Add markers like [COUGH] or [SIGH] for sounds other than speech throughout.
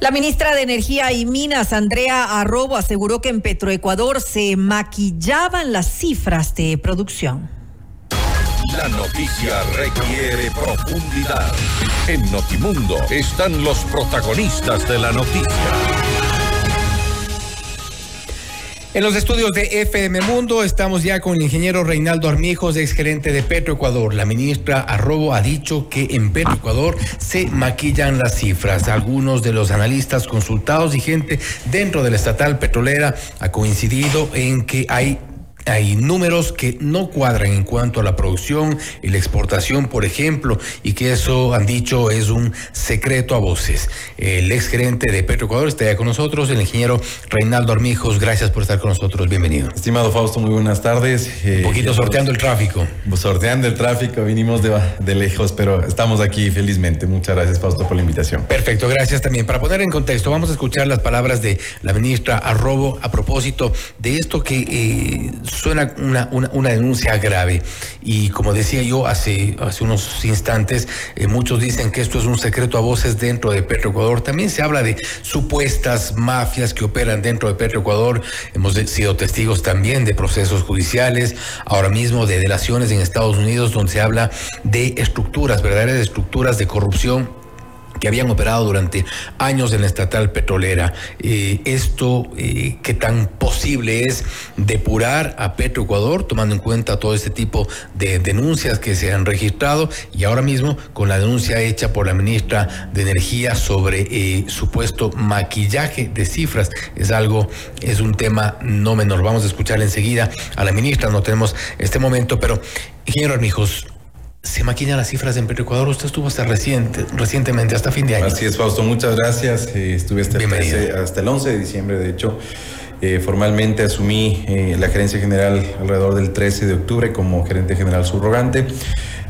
La ministra de Energía y Minas, Andrea Arrobo, aseguró que en Petroecuador se maquillaban las cifras de producción. La noticia requiere profundidad. En Notimundo están los protagonistas de la noticia. En los estudios de FM Mundo estamos ya con el ingeniero Reinaldo Armijos, exgerente de Petroecuador. La ministra Arrobo ha dicho que en Petroecuador se maquillan las cifras. Algunos de los analistas consultados y gente dentro de la estatal petrolera ha coincidido en que hay hay números que no cuadran en cuanto a la producción y la exportación, por ejemplo, y que eso han dicho es un secreto a voces. El ex gerente de Petroecuador está ya con nosotros, el ingeniero Reinaldo Armijos. Gracias por estar con nosotros. Bienvenido. Estimado Fausto, muy buenas tardes. un eh, poquito sorteando el tráfico. Sorteando el tráfico, vinimos de, de lejos, pero estamos aquí felizmente. Muchas gracias, Fausto, por la invitación. Perfecto, gracias también. Para poner en contexto, vamos a escuchar las palabras de la ministra Arrobo a propósito de esto que eh, suena una, una, denuncia grave. Y como decía yo hace, hace unos instantes, eh, muchos dicen que esto es un secreto a voces dentro de Petroecuador. También se habla de supuestas mafias que operan dentro de Petroecuador. Hemos sido testigos también de procesos judiciales, ahora mismo de delaciones en Estados Unidos, donde se habla de estructuras, verdaderas estructuras de corrupción que habían operado durante años en la estatal petrolera. Esto, eh, ¿qué tan posible es depurar a Petroecuador, tomando en cuenta todo este tipo de denuncias que se han registrado y ahora mismo con la denuncia hecha por la ministra de Energía sobre eh, supuesto maquillaje de cifras? Es algo, es un tema no menor. Vamos a escuchar enseguida a la ministra, no tenemos este momento, pero ingeniero Armijos, se maquillan las cifras en Petroecuador. Usted estuvo hasta reciente, recientemente, hasta fin de año. Así es, Fausto, muchas gracias. Eh, estuve hasta el, hasta el 11 de diciembre, de hecho. Eh, formalmente asumí eh, la gerencia general alrededor del 13 de octubre como gerente general subrogante.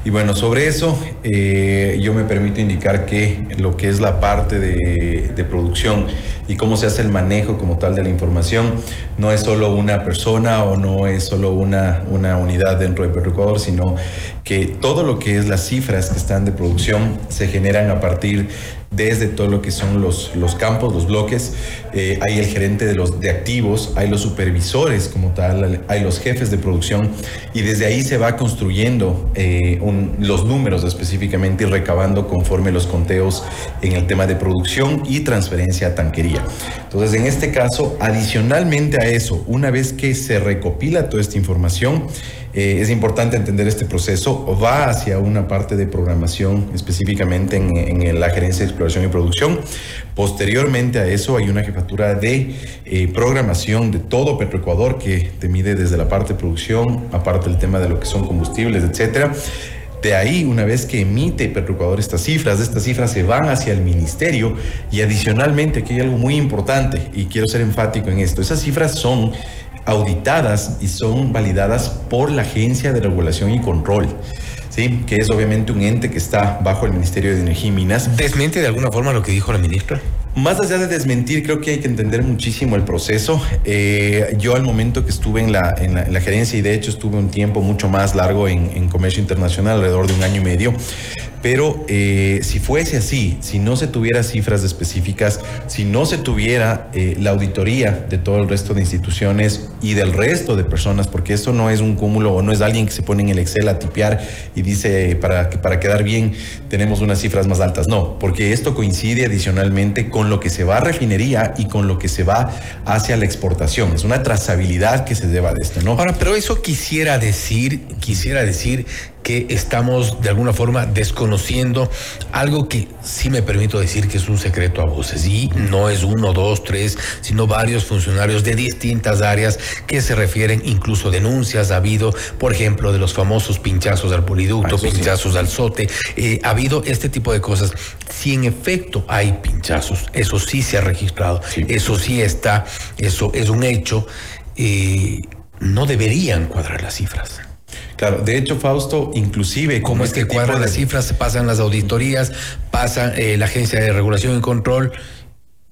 Y bueno, sobre eso yo me permito indicar que lo que es la parte de, de, producción y cómo se hace el manejo como tal de la información. No es solo una persona o no es solo una, una unidad dentro de Petroecuador, sino que todo lo que es las cifras que están de producción se generan a partir desde todo lo que son los, los campos, los bloques, eh, hay el gerente de los de activos, hay los supervisores como tal, hay los jefes de producción y desde ahí se va construyendo eh, los números específicamente y recabando conforme los conteos en el tema de producción y transferencia a tanquería. Entonces, en este caso, adicionalmente a eso, una vez que se recopila toda esta información, eh, es importante entender este proceso, va hacia una parte de programación específicamente en, la gerencia de exploración y producción. Posteriormente a eso hay una jefatura de eh, programación de todo Petroecuador que te mide desde la parte de producción, aparte del tema de lo que son combustibles, etcétera. De ahí, una vez que emite Petroecuador estas cifras, estas cifras se van hacia el ministerio y adicionalmente aquí hay algo muy importante y quiero ser enfático en esto. Esas cifras son auditadas y son validadas por la Agencia de Regulación y Control. ¿Sí? que es obviamente un ente que está bajo el Ministerio de Energía y Minas. ¿Desmiente de alguna forma lo que dijo la ministra? Más allá de desmentir, creo que hay que entender muchísimo el proceso. Eh, yo al momento que estuve en la, en la, gerencia y de hecho estuve un tiempo mucho más largo en, en comercio internacional, alrededor de un año y medio, pero eh, si fuese así, si no se tuviera cifras específicas, si no se tuviera eh, la auditoría de todo el resto de instituciones y del resto de personas, porque esto no es un cúmulo o no es alguien que se pone en el Excel a tipear y dice para, para quedar bien tenemos unas cifras más altas. No, porque esto coincide adicionalmente con lo que se va a refinería y con lo que se va hacia la exportación. Es una trazabilidad que se lleva de esto, ¿no? Ahora, pero eso quisiera decir, quisiera decir que estamos de alguna forma desconociendo algo que sí me permito decir que es un secreto a voces y no es uno, dos, tres, sino varios funcionarios de distintas áreas que se refieren, incluso denuncias ha habido, por ejemplo, de los famosos pinchazos al poliducto, ah, pinchazos al sote, eh, ha habido este tipo de cosas. Si en efecto hay pinchazos, eso sí se ha registrado, eso sí está, eso es un hecho, eh, no deberían cuadrar las cifras. Claro, de hecho, Fausto, inclusive... como es que este cuadran las cifras? Pasan las auditorías, pasa eh, la Agencia de Regulación y Control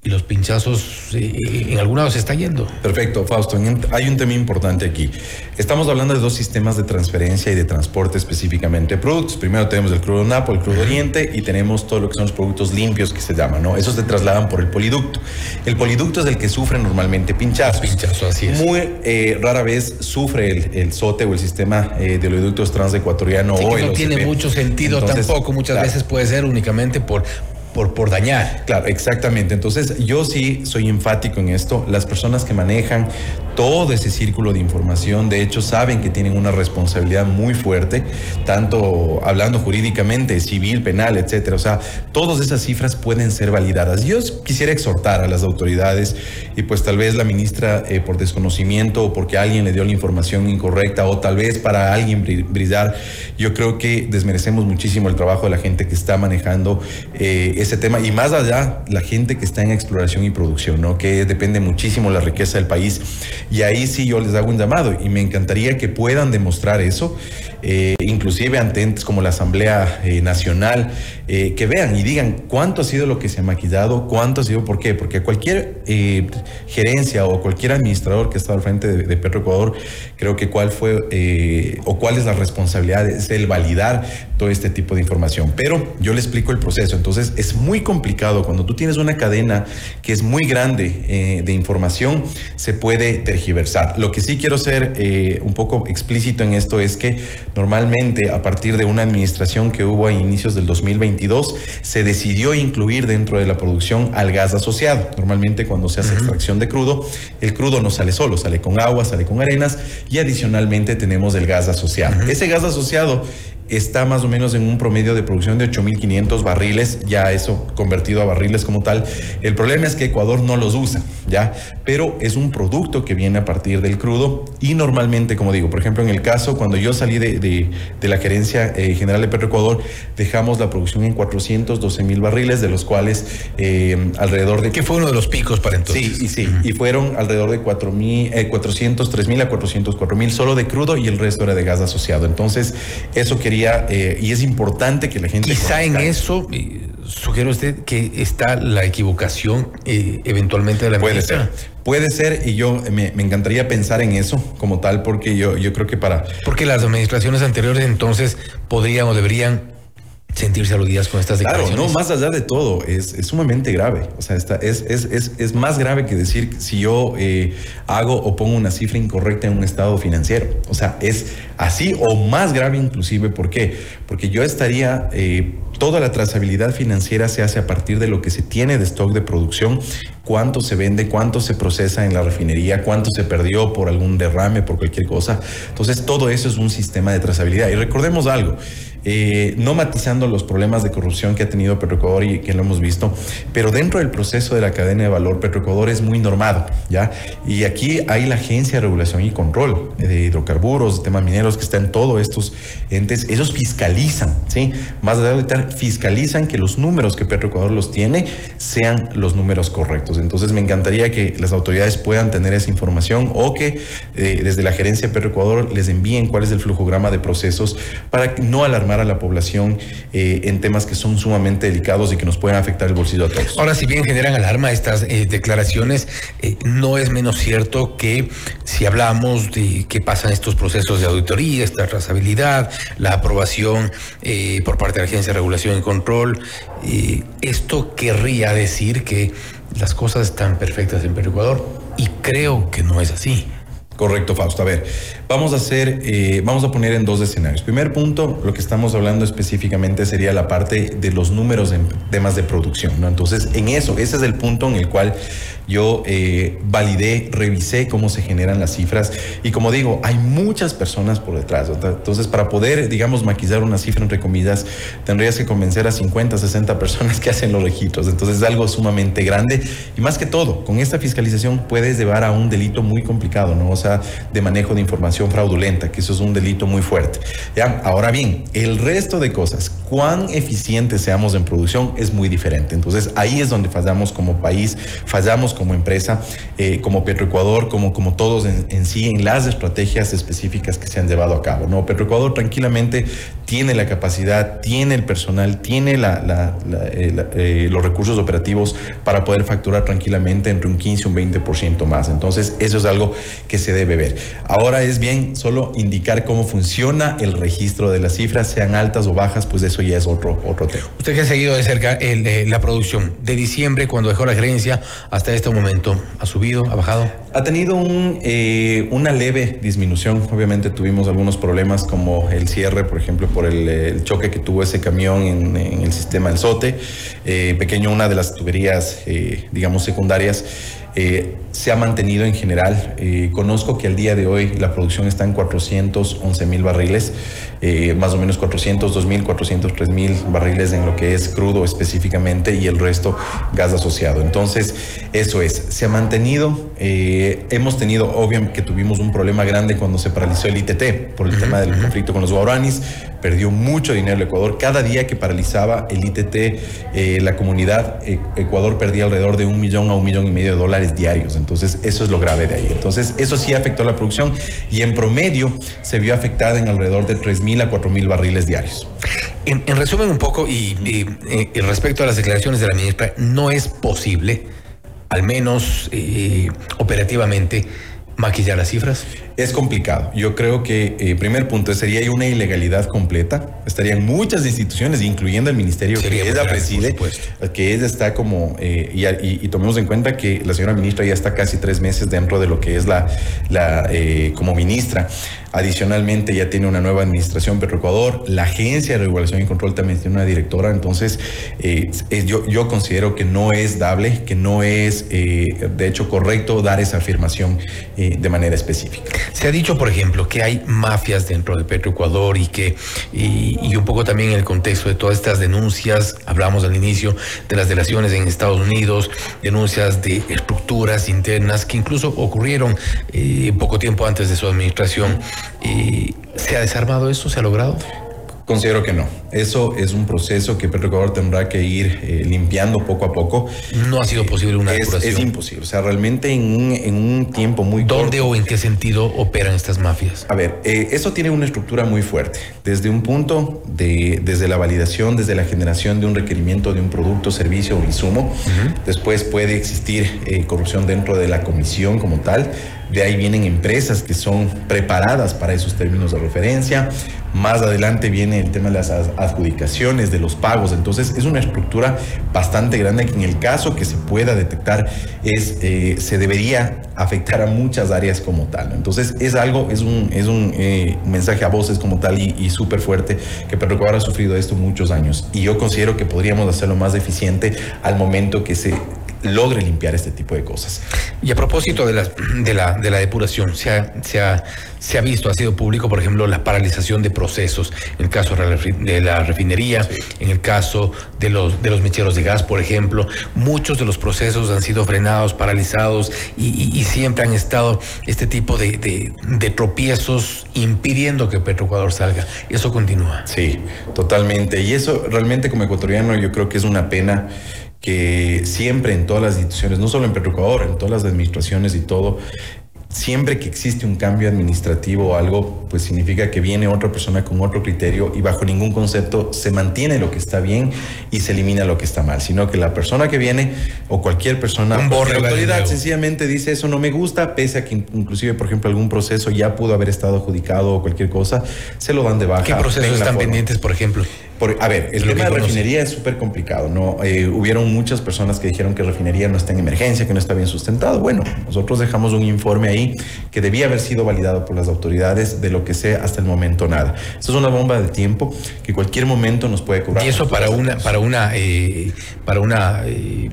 y los pinchazos eh, en algún lado se está yendo. Perfecto, Fausto. Hay un tema importante aquí. Estamos hablando de dos sistemas de transferencia y de transporte específicamente productos. Primero tenemos el crudo Napo, el crudo Oriente y tenemos todo lo que son los productos limpios que se llaman, ¿no? Esos se trasladan por el poliducto. El poliducto es el que sufre normalmente pinchazos. Pinchazos, así es. Muy eh, rara vez sufre el, SOTE o el sistema eh, de oleoductos transecuatoriano sí, o No tiene mucho sentido tampoco. Muchas veces puede ser únicamente por por, por dañar. Claro, exactamente. Entonces, yo sí soy enfático en esto. Las personas que manejan todo ese círculo de información, de hecho, saben que tienen una responsabilidad muy fuerte, tanto hablando jurídicamente, civil, penal, etcétera. O sea, todas esas cifras pueden ser validadas. Yo quisiera exhortar a las autoridades y pues tal vez la ministra eh, por desconocimiento o porque alguien le dio la información incorrecta o tal vez para alguien brillar, yo creo que desmerecemos muchísimo el trabajo de la gente que está manejando eh, ese tema y más allá la gente que está en exploración y producción, ¿no? Que depende muchísimo la riqueza del país y ahí sí yo les hago un llamado y me encantaría que puedan demostrar eso, eh, inclusive ante entes como la Asamblea eh, Nacional, eh, que vean y digan cuánto ha sido lo que se ha maquillado, cuánto ha sido, ¿por qué? Porque cualquier gerencia o cualquier administrador que ha estado al frente de, de Petroecuador, creo que cuál fue o cuál es la responsabilidad, es el validar todo este tipo de información. Pero yo le explico el proceso, entonces es muy complicado cuando tú tienes una cadena que es muy grande de información, se puede lo que sí quiero ser un poco explícito en esto es que normalmente a partir de una administración que hubo a inicios del 2022 se decidió incluir dentro de la producción al gas asociado. Normalmente cuando se hace extracción de crudo, el crudo no sale solo, sale con agua, sale con arenas y adicionalmente tenemos el gas asociado. Ese gas asociado está más o menos en un promedio de producción de 8.500 barriles, ya eso convertido a barriles como tal. El problema es que Ecuador no los usa, ¿ya? Pero es un producto que viene a partir del crudo y normalmente, como digo, por ejemplo, en el caso cuando yo salí de, de, la gerencia eh, general de Petroecuador, dejamos la producción en 412 mil barriles, de los cuales eh, alrededor de... Que fue uno de los picos para entonces. Sí, y sí, y fueron alrededor de 4 mil, eh, 403 mil a 404 mil solo de crudo y el resto era de gas asociado. Entonces, eso quería eh, y es importante que la gente... Quizá en eso, sugiere usted que está la equivocación eh, eventualmente de la Puede ser. Puede ser, y yo me, encantaría pensar en eso como tal, porque yo, yo creo que para... Porque las administraciones anteriores entonces podrían o deberían sentirse aludidas con estas declaraciones. Claro, no, más allá de todo, es, sumamente grave. O sea, está, es, es, más grave que decir si yo eh, hago o pongo una cifra incorrecta en un estado financiero. O sea, es así o más grave inclusive. ¿Por qué? Porque yo estaría... Eh, toda la trazabilidad financiera se hace a partir de lo que se tiene de stock de producción, cuánto se vende, cuánto se procesa en la refinería, cuánto se perdió por algún derrame, por cualquier cosa. Entonces, todo eso es un sistema de trazabilidad. Y recordemos algo, eh, no matizando los problemas de corrupción que ha tenido Petroecuador y que lo hemos visto, pero dentro del proceso de la cadena de valor, Petroecuador es muy normado, ¿ya? Y aquí hay la Agencia de Regulación y Control de Hidrocarburos, temas mineros, que están todos estos entes, ellos fiscalizan, ¿sí? Más de ahorita fiscalizan que los números que Petroecuador los tiene sean los números correctos. Entonces me encantaría que las autoridades puedan tener esa información o que eh, desde la gerencia de Petroecuador les envíen cuál es el flujograma de procesos para no alarmar a la población eh, en temas que son sumamente delicados y que nos pueden afectar el bolsillo a todos. Ahora, si bien generan alarma estas eh, declaraciones, eh, no es menos cierto que si hablamos de qué pasan estos procesos de auditoría, esta trazabilidad, la aprobación por parte de la Agencia de Regulación y Control, esto querría decir que las cosas están perfectas en Perú Ecuador y creo que no es así. Correcto, Fausto. A ver, vamos a hacer, eh, vamos a poner en dos escenarios. Primer punto, lo que estamos hablando específicamente sería la parte de los números en temas de producción, ¿no? Entonces, en eso, ese es el punto en el cual yo eh, validé, revisé cómo se generan las cifras y como digo, hay muchas personas por detrás. Entonces, para poder, digamos, maquillar una cifra entre comillas, tendrías que convencer a 50, 60 personas [LAUGHS] que hacen los registros. Entonces, es algo sumamente grande y más que todo, con esta fiscalización puedes llevar a un delito muy complicado, ¿no? O sea, de manejo de información información fraudulenta, que eso es un delito muy fuerte. ¿ya? Ahora bien, el resto de cosas, cuán eficientes seamos en producción es muy diferente. Entonces ahí es donde fallamos como país, fallamos como empresa, eh, como Petroecuador, como, como todos en, sí, en las estrategias específicas que se han llevado a cabo. ¿no? Petroecuador tranquilamente tiene la capacidad, tiene el personal, tiene la, eh, eh, los recursos operativos para poder facturar tranquilamente entre un 15 y un 20% más. Entonces, eso es algo que se debe ver. Ahora es bien solo indicar cómo funciona el registro de las cifras, sean altas o bajas, pues eso ya es otro, otro tema. Usted que ha seguido de cerca el, la producción de diciembre, cuando dejó la gerencia, hasta este momento, ¿ha subido, ha bajado? Ha tenido un, eh, una leve disminución. Obviamente tuvimos algunos problemas como el cierre, por ejemplo, por el, choque que tuvo ese camión en, el sistema del SOTE. Eh, pequeño, una de las tuberías, eh, digamos, secundarias eh, se ha mantenido en general. Eh, conozco que al día de hoy la producción está en 411 mil barriles, eh, más o menos 402 mil, 403 mil barriles en lo que es crudo específicamente y el resto gas asociado. Entonces, eso es, se ha mantenido. hemos tenido, obviamente, que tuvimos un problema grande cuando se paralizó el ITT por el tema del conflicto con los guaranis. Perdió mucho dinero el Ecuador. Cada día que paralizaba el ITT, la comunidad, Ecuador perdía alrededor de un millón a un millón y medio de dólares diarios. Entonces, eso es lo grave de ahí. Entonces, eso sí afectó la producción y en promedio se vio afectada en alrededor de 3.000 a 4.000 barriles diarios. En, resumen un poco, y, y, respecto a las declaraciones de la ministra, no es posible, al menos eh, operativamente, maquillar las cifras? Es complicado. Yo creo que, eh, primer punto, sería una ilegalidad completa. Estarían muchas instituciones, incluyendo el ministerio que ella preside, que ella está como, eh, y, tomemos en cuenta que la señora ministra ya está casi tres meses dentro de lo que es la, la eh, como ministra. Adicionalmente, ya tiene una nueva administración Petroecuador. La Agencia de Regulación y Control también tiene una directora. Entonces, yo, yo considero que no es dable, que no es, de hecho, correcto dar esa afirmación de manera específica. Se ha dicho, por ejemplo, que hay mafias dentro de Petroecuador y que, y, un poco también en el contexto de todas estas denuncias, hablamos al inicio de las delaciones en Estados Unidos, denuncias de estructuras internas que incluso ocurrieron eh, poco tiempo antes de su administración. Eh, ¿Se ha desarmado esto? ¿Se ha logrado? Considero que no. Eso es un proceso que Petroecuador tendrá que ir eh, limpiando poco a poco. No ha sido posible una es, Es imposible. O sea, realmente en un, en un tiempo muy ¿Dónde o en qué sentido operan estas mafias? A ver, eh, eso tiene una estructura muy fuerte. Desde un punto, de, desde la validación, desde la generación de un requerimiento de un producto, servicio o insumo. Después puede existir eh, corrupción dentro de la comisión como tal. De ahí vienen empresas que son preparadas para esos términos de referencia. Más adelante viene el tema de las adjudicaciones, de los pagos. Entonces es una estructura bastante grande que en el caso que se pueda detectar es, eh, se debería afectar a muchas áreas como tal. Entonces es algo, es un, es un eh, mensaje a voces como tal y, súper fuerte que Petroecuador ha sufrido esto muchos años. Y yo considero que podríamos hacerlo más eficiente al momento que se logre limpiar este tipo de cosas. Y a propósito de la, de la, de la depuración, se ha, se, ha, se ha visto, ha sido público, por ejemplo, la paralización de procesos, en el caso de la refinería, en el caso de los, de los mecheros de gas, por ejemplo, muchos de los procesos han sido frenados, paralizados y, siempre han estado este tipo de, de, de tropiezos impidiendo que Petroecuador salga. Eso continúa. Sí, totalmente. Y eso realmente como ecuatoriano yo creo que es una pena que siempre en todas las instituciones, no solo en Petroecuador, en todas las administraciones y todo, siempre que existe un cambio administrativo o algo, pues significa que viene otra persona con otro criterio y bajo ningún concepto se mantiene lo que está bien y se elimina lo que está mal, sino que la persona que viene o cualquier persona, la autoridad sencillamente dice eso no me gusta, pese a que inclusive, por ejemplo, algún proceso ya pudo haber estado adjudicado o cualquier cosa, se lo dan de baja. ¿Qué procesos están pendientes, por ejemplo? A ver, el tema de refinería es súper complicado, ¿no? Eh, hubieron muchas personas que dijeron que refinería no está en emergencia, que no está bien sustentado. Bueno, nosotros dejamos un informe ahí que debía haber sido validado por las autoridades, de lo que sé hasta el momento nada. Esto es una bomba de tiempo que cualquier momento nos puede cobrar. Y eso para una, para una, eh, para una, eh,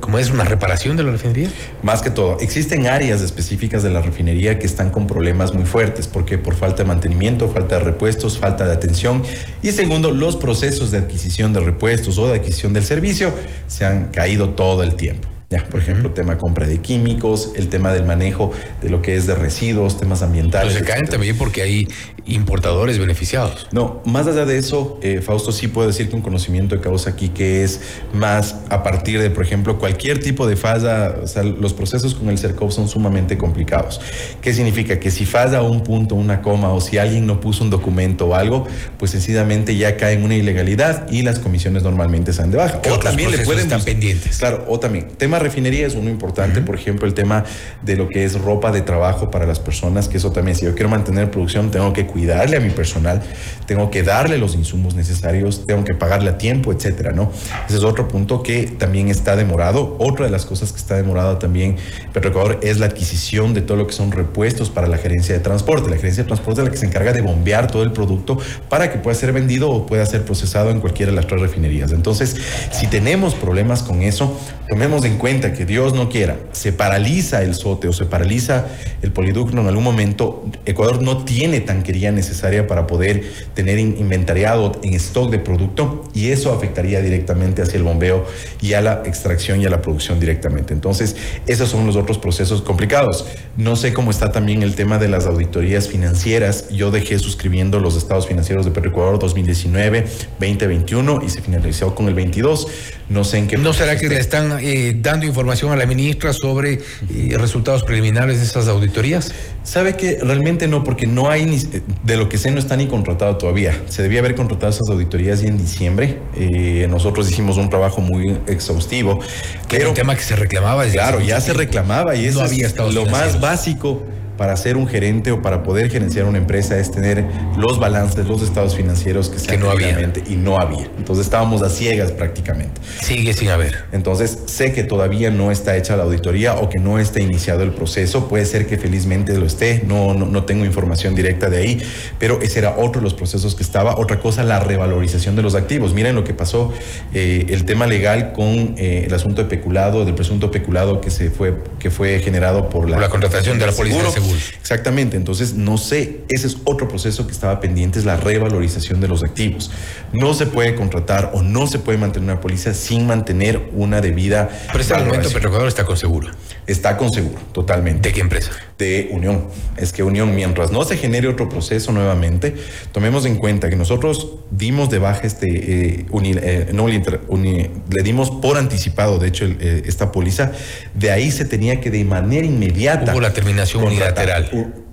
¿cómo es? Una reparación de la refinería. Más que todo, existen áreas específicas de la refinería que están con problemas muy fuertes, porque por falta de mantenimiento, falta de repuestos, falta de atención y segundo, los procesos de adquisición de repuestos o de adquisición del servicio se han caído todo el tiempo. Ya, por ejemplo, tema compra de químicos, el tema del manejo de lo que es de residuos, temas ambientales. Pero se caen también porque hay importadores beneficiados. No, más allá de eso, eh, Fausto, sí puedo decir con conocimiento de causa aquí que es más a partir de, por ejemplo, cualquier tipo de falla, o sea, los procesos con el CERCOP son sumamente complicados. ¿Qué significa? Que si falla un punto, una coma, o si alguien no puso un documento o algo, pues sencillamente ya cae en una ilegalidad y las comisiones normalmente se de baja. o también le pueden estar pendientes. Claro, o también, tema refinería es uno importante, por ejemplo, el tema de lo que es ropa de trabajo para las personas, que eso también, si yo quiero mantener producción, tengo que cuidarle a mi personal, tengo que darle los insumos necesarios, tengo que pagarle a tiempo, etcétera, ¿no? Ese es otro punto que también está demorado. Otra de las cosas que está demorada también, Petroecuador, es la adquisición de todo lo que son repuestos para la gerencia de transporte. La gerencia de transporte es la que se encarga de bombear todo el producto para que pueda ser vendido o pueda ser procesado en cualquiera de las tres refinerías. Entonces, si tenemos problemas con eso, tomemos en cuenta que Dios no quiera, se paraliza el SOTE o se paraliza el poliducto en algún momento, Ecuador no tiene tanquería necesaria para poder tener inventariado en stock de producto y eso afectaría directamente hacia el bombeo y a la extracción y a la producción directamente. Entonces, esos son los otros procesos complicados. No sé cómo está también el tema de las auditorías financieras. Yo dejé suscribiendo los estados financieros de Petroecuador 2019, 2021 y se finalizó con el 22. No sé en qué. ¿No será que le están eh, dando información a la ministra sobre eh, resultados preliminares de esas auditorías? Sabe que realmente no, porque no hay ni, de lo que sé no está ni contratado todavía. Se debía haber contratado esas auditorías ya en diciembre. Eh, nosotros hicimos un trabajo muy exhaustivo. Pero un tema que se reclamaba. Claro, ya se reclamaba y eso es lo más básico para ser un gerente o para poder gerenciar una empresa es tener los balances, los estados financieros que, que no había. Y no había. Entonces estábamos a ciegas prácticamente. Sigue sin haber. Entonces sé que todavía no está hecha la auditoría o que no está iniciado el proceso. Puede ser que felizmente lo esté. No, no, tengo información directa de ahí, pero ese era otro de los procesos que estaba. Otra cosa, la revalorización de los activos. Miren lo que pasó, eh, el tema legal con eh, el asunto de peculado, del presunto peculado que se fue, que fue generado por la, la contratación de la policía de seguro. Exactamente, entonces no sé, ese es otro proceso que estaba pendiente, es la revalorización de los activos. No se puede contratar o no se puede mantener una póliza sin mantener una debida. Pero este momento Petroecuador está con seguro. Está con seguro, totalmente. ¿De qué empresa? De Unión. Es que Unión, mientras no se genere otro proceso nuevamente, tomemos en cuenta que nosotros dimos de baja este, eh, eh, no, le dimos por anticipado, de hecho, eh, esta póliza, de ahí se tenía que de manera inmediata. Hubo la terminación unilateral.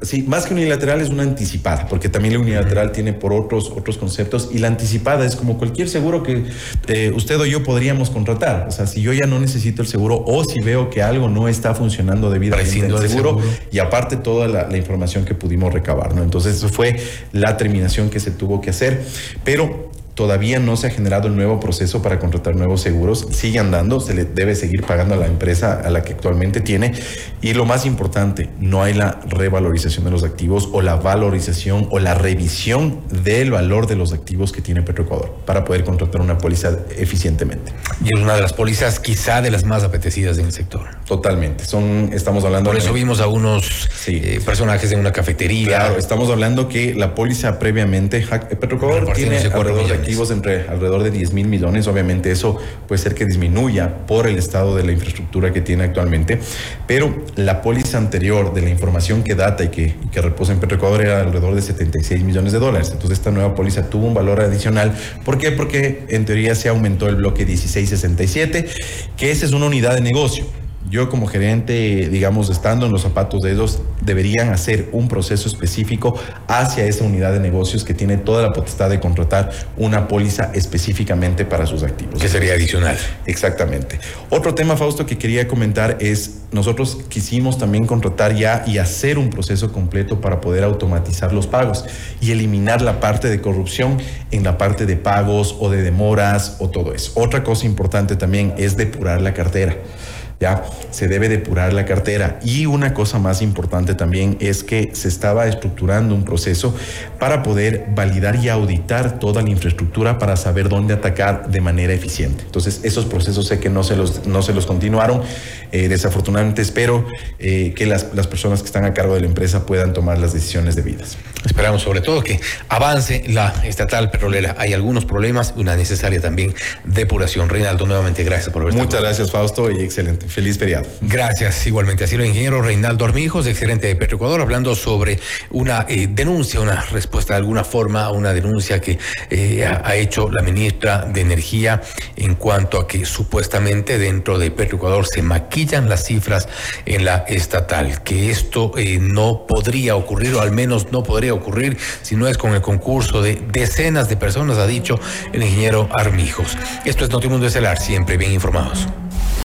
Sí, más que unilateral es una anticipada, porque también la unilateral tiene por otros, otros conceptos y la anticipada es como cualquier seguro que eh, usted o yo podríamos contratar. O sea, si yo ya no necesito el seguro o si veo que algo no está funcionando debidamente en el seguro, y aparte toda la, la, información que pudimos recabar, ¿no? Entonces, eso fue la terminación que se tuvo que hacer, pero Todavía no se ha generado el nuevo proceso para contratar nuevos seguros. Sigue andando, se le debe seguir pagando a la empresa a la que actualmente tiene. Y lo más importante, no hay la revalorización de los activos o la valorización o la revisión del valor de los activos que tiene Petroecuador para poder contratar una póliza eficientemente. Y es una de las pólizas quizá de las más apetecidas en el sector. Totalmente. Son, estamos hablando. Por eso vimos a unos eh, personajes en una cafetería. Claro, estamos hablando que la póliza previamente, Petroecuador tiene alrededor de entre alrededor de 10 mil millones. Obviamente eso puede ser que disminuya por el estado de la infraestructura que tiene actualmente, pero la póliza anterior de la información que data y que, que reposa en Petroecuador era alrededor de 76 millones de dólares. Entonces esta nueva póliza tuvo un valor adicional. ¿Por qué? Porque en teoría se aumentó el bloque 1667, que esa es una unidad de negocio yo como gerente, digamos, estando en los zapatos de ellos, deberían hacer un proceso específico hacia esa unidad de negocios que tiene toda la potestad de contratar una póliza específicamente para sus activos. Que sería adicional. Exactamente. Otro tema, Fausto, que quería comentar es, nosotros quisimos también contratar ya y hacer un proceso completo para poder automatizar los pagos y eliminar la parte de corrupción en la parte de pagos o de demoras o todo eso. Otra cosa importante también es depurar la cartera ya se debe depurar la cartera. Y una cosa más importante también es que se estaba estructurando un proceso para poder validar y auditar toda la infraestructura para saber dónde atacar de manera eficiente. Entonces, esos procesos sé que no se los, no se los continuaron. Eh, desafortunadamente espero eh, que las, las personas que están a cargo de la empresa puedan tomar las decisiones debidas. Esperamos sobre todo que avance la estatal petrolera. Hay algunos problemas, una necesaria también depuración. Reinaldo, nuevamente gracias por haber Muchas gracias, Fausto, y excelente. Feliz feriado. Gracias, igualmente. Así lo ingeniero Reinaldo Armijos, excelente de Petroecuador, hablando sobre una eh, denuncia, una respuesta de alguna forma a una denuncia que eh, ha, hecho la ministra de Energía en cuanto a que supuestamente dentro de Petroecuador se maquillan las cifras en la estatal, que esto eh, no podría ocurrir, o al menos no podría ocurrir si no es con el concurso de decenas de personas, ha dicho el ingeniero Armijos. Esto es Notimundo Estelar, siempre bien informados.